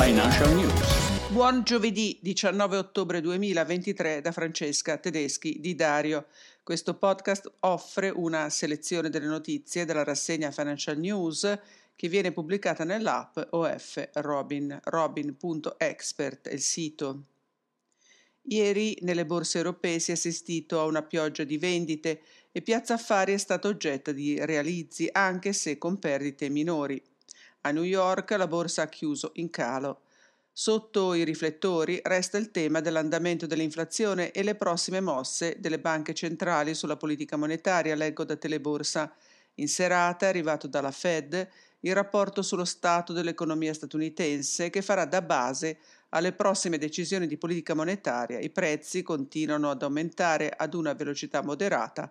Financial News. Buon giovedì 19 ottobre 2023 da Francesca Tedeschi di Dario. Questo podcast offre una selezione delle notizie della rassegna Financial News che viene pubblicata nell'app OF Robin, robin.expert è il sito. Ieri nelle borse europee si è assistito a una pioggia di vendite e Piazza Affari è stata oggetto di realizzi anche se con perdite minori. A New York la borsa ha chiuso in calo. Sotto i riflettori resta il tema dell'andamento dell'inflazione e le prossime mosse delle banche centrali sulla politica monetaria, leggo da Teleborsa. In serata è arrivato dalla Fed il rapporto sullo stato dell'economia statunitense che farà da base alle prossime decisioni di politica monetaria. I prezzi continuano ad aumentare ad una velocità moderata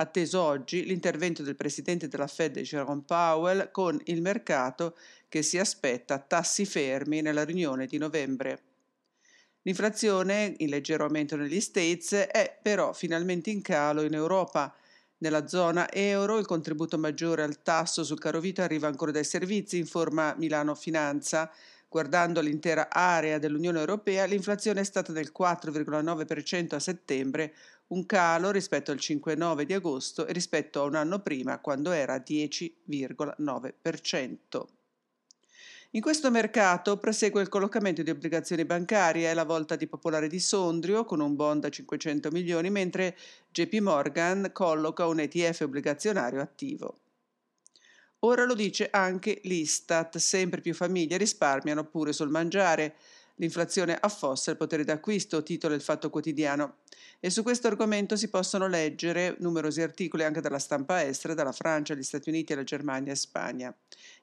atteso oggi l'intervento del presidente della Fed Jerome Powell con il mercato che si aspetta tassi fermi nella riunione di novembre. L'inflazione, in leggero aumento negli States, è però finalmente in calo in Europa. Nella zona euro il contributo maggiore al tasso sul carovita arriva ancora dai servizi, informa Milano Finanza. Guardando l'intera area dell'Unione Europea, l'inflazione è stata del 4,9% a settembre, un calo rispetto al 5,9 di agosto e rispetto a un anno prima, quando era 10,9%. In questo mercato prosegue il collocamento di obbligazioni bancarie, la volta di Popolare di Sondrio con un bond a 500 milioni, mentre JP Morgan colloca un ETF obbligazionario attivo. Ora lo dice anche l'Istat, sempre più famiglie risparmiano pure sul mangiare. L'inflazione affossa il potere d'acquisto, titola il Fatto Quotidiano. E su questo argomento si possono leggere numerosi articoli anche dalla stampa estera, dalla Francia, agli Stati Uniti, alla Germania e Spagna.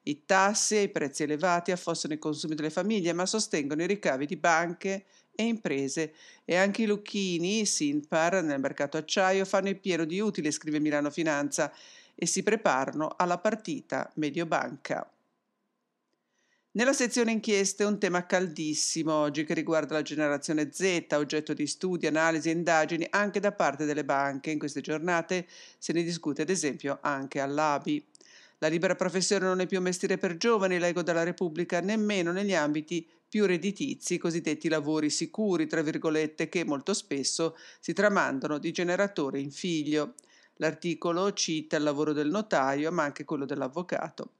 I tassi e i prezzi elevati affossano i consumi delle famiglie, ma sostengono i ricavi di banche e imprese. E anche i lucchini, Sinpar, nel mercato acciaio, fanno il pieno di utili, scrive Milano Finanza e si preparano alla partita Mediobanca. Nella sezione inchieste un tema caldissimo oggi che riguarda la generazione Z, oggetto di studi, analisi e indagini anche da parte delle banche. In queste giornate se ne discute ad esempio anche all'ABI. La libera professione non è più un mestiere per giovani, leggo dalla Repubblica, nemmeno negli ambiti più redditizi, i cosiddetti lavori sicuri, tra virgolette, che molto spesso si tramandano di generatore in figlio. L'articolo cita il lavoro del notaio, ma anche quello dell'avvocato.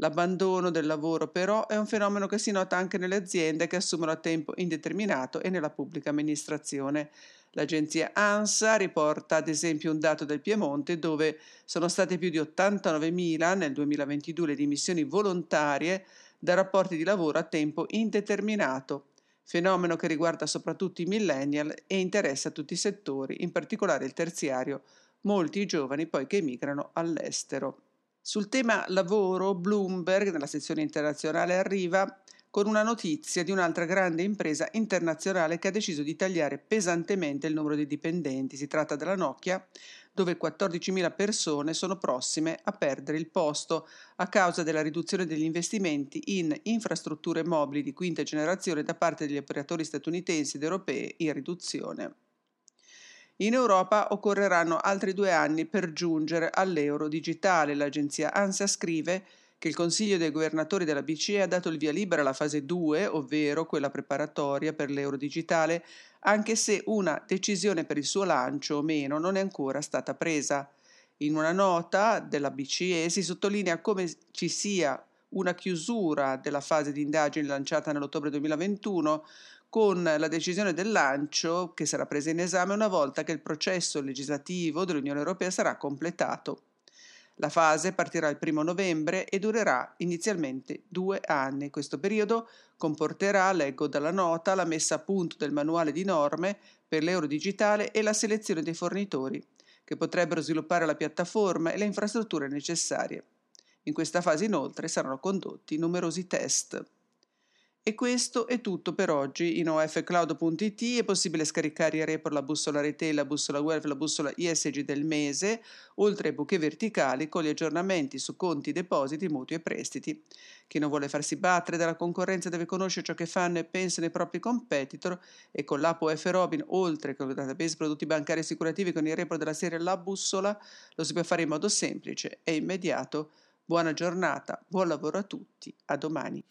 L'abbandono del lavoro però è un fenomeno che si nota anche nelle aziende che assumono a tempo indeterminato e nella pubblica amministrazione. L'agenzia ANSA riporta ad esempio un dato del Piemonte dove sono state più di 89.000 nel 2022 le dimissioni volontarie da rapporti di lavoro a tempo indeterminato, fenomeno che riguarda soprattutto i millennial e interessa tutti i settori, in particolare il terziario, molti giovani poi che emigrano all'estero. Sul tema lavoro, Bloomberg, nella sezione internazionale, arriva con una notizia di un'altra grande impresa internazionale che ha deciso di tagliare pesantemente il numero di dipendenti. Si tratta della Nokia, dove 14.000 persone sono prossime a perdere il posto a causa della riduzione degli investimenti in infrastrutture mobili di quinta generazione da parte degli operatori statunitensi ed europei in riduzione. In Europa occorreranno altri due anni per giungere all'euro digitale. L'agenzia ANSA scrive che il Consiglio dei governatori della BCE ha dato il via libera alla fase 2, ovvero quella preparatoria per l'euro digitale, anche se una decisione per il suo lancio o meno non è ancora stata presa. In una nota della BCE si sottolinea come ci sia una chiusura della fase di indagine lanciata nell'ottobre 2021 con la decisione del lancio che sarà presa in esame una volta che il processo legislativo dell'Unione Europea sarà completato. La fase partirà il primo novembre e durerà inizialmente due anni. Questo periodo comporterà, leggo dalla nota, la messa a punto del manuale di norme per l'euro digitale e la selezione dei fornitori, che potrebbero sviluppare la piattaforma e le infrastrutture necessarie. In questa fase inoltre saranno condotti numerosi test. E questo è tutto per oggi. In ofcloud.it è possibile scaricare i report la bussola retail, la bussola web, la bussola ISG del mese, oltre ai buche verticali con gli aggiornamenti su conti, depositi, mutui e prestiti. Chi non vuole farsi battere dalla concorrenza deve conoscere ciò che fanno e pensano i propri competitor e con l'app OF Robin, oltre che con il database prodotti bancari assicurativi con il report della serie La Bussola, lo si può fare in modo semplice e immediato Buona giornata, buon lavoro a tutti, a domani.